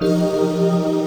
了。